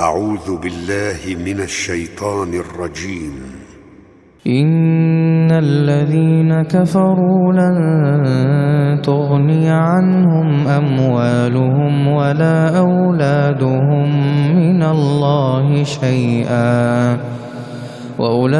أعوذ بالله من الشيطان الرجيم. إن الذين كفروا لن تغني عنهم أموالهم ولا أولادهم من الله شيئا. وأولئك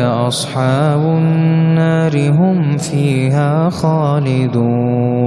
أصحاب النار هم فيها خالدون.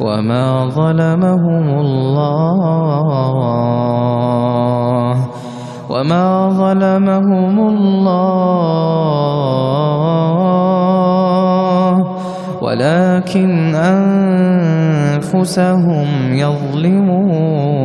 وما ظلمهم الله وما ظلمهم الله ولكن أنفسهم يظلمون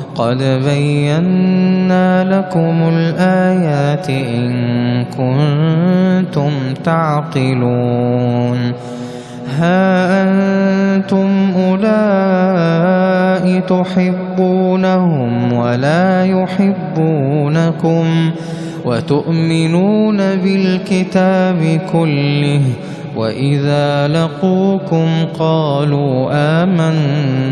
قد بينا لكم الآيات إن كنتم تعقلون ها أنتم أولئك تحبونهم ولا يحبونكم وتؤمنون بالكتاب كله وإذا لقوكم قالوا آمنا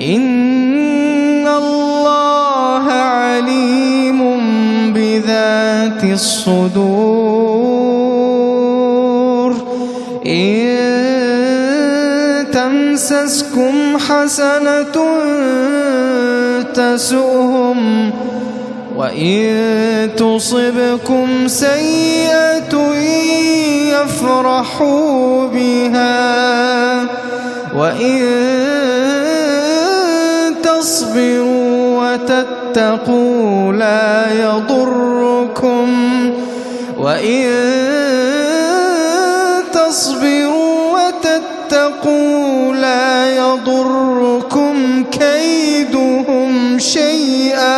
إن الله عليم بذات الصدور إن تمسسكم حسنة تسؤهم وإن تصبكم سيئة يفرحوا بها وإن تصبروا وتتقوا لا يضركم وإن تصبروا وتتقوا لا يضركم كيدهم شيئا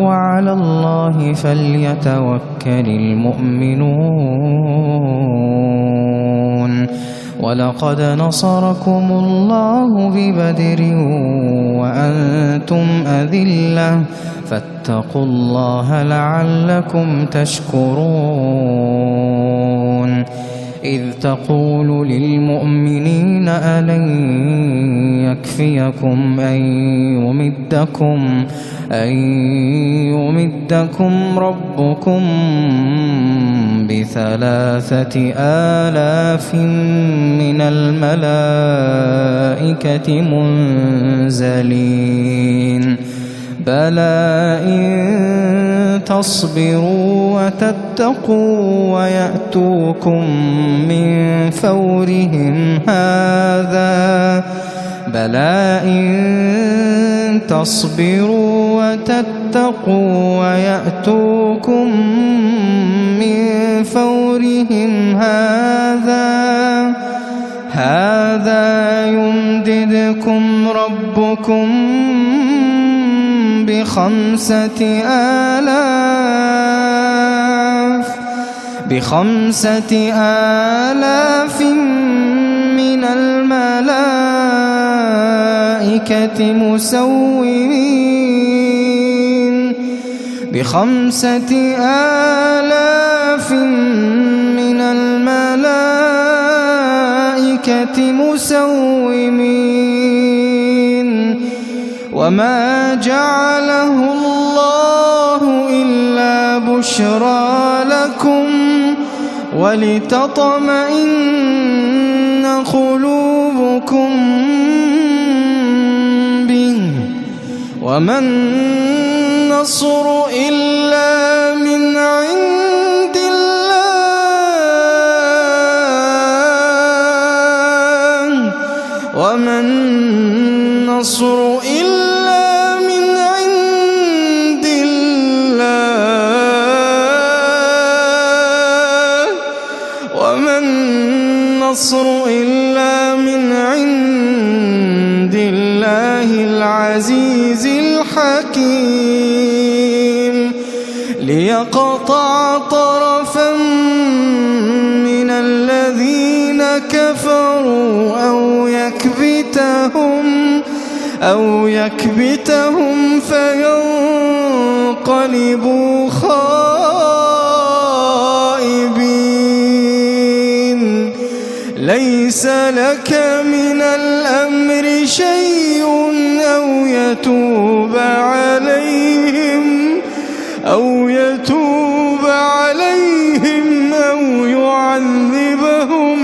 وعلى الله فليتوكل المؤمنون. ولقد نصركم الله ببدر وأنتم أذلة. فاتقوا الله لعلكم تشكرون. إذ تقول للمؤمنين ألن يكفيكم أن يمدكم أن يمدكم ربكم بثلاثة آلاف من الملائكة منزلين. بلى إن تصبروا وتتقوا ويأتوكم من فورهم هذا بلى إن تصبروا وتتقوا ويأتوكم من فورهم هذا هذا يمددكم ربكم بخمسة آلاف بخمسة آلاف من الملائكة مسومين بخمسة آلاف من الملائكة مسومين وما جعله الله إلا بشرى لكم ولتطمئن قلوبكم به. وما النصر إلا من عند وما النصر إلا من عند الله العزيز الحكيم. ليقطع طرفا من الذين كفروا أو يكبتهم أو يكبتهم فينقلبوا ليس لك من الأمر شيء أو يتوب عليهم أو يتوب عليهم أو يعذبهم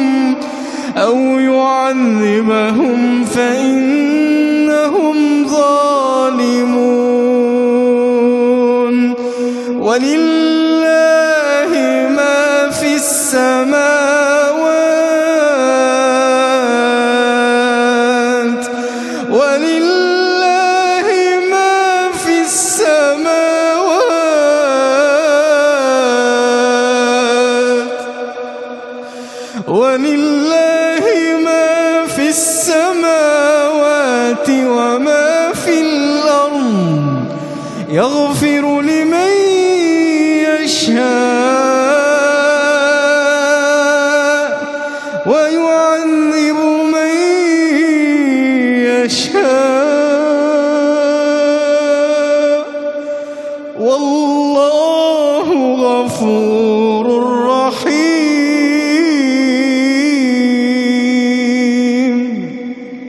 أو يعذبهم فإنهم ظالمون. ولله في السماوات وما في الأرض يغفر لمن يشاء.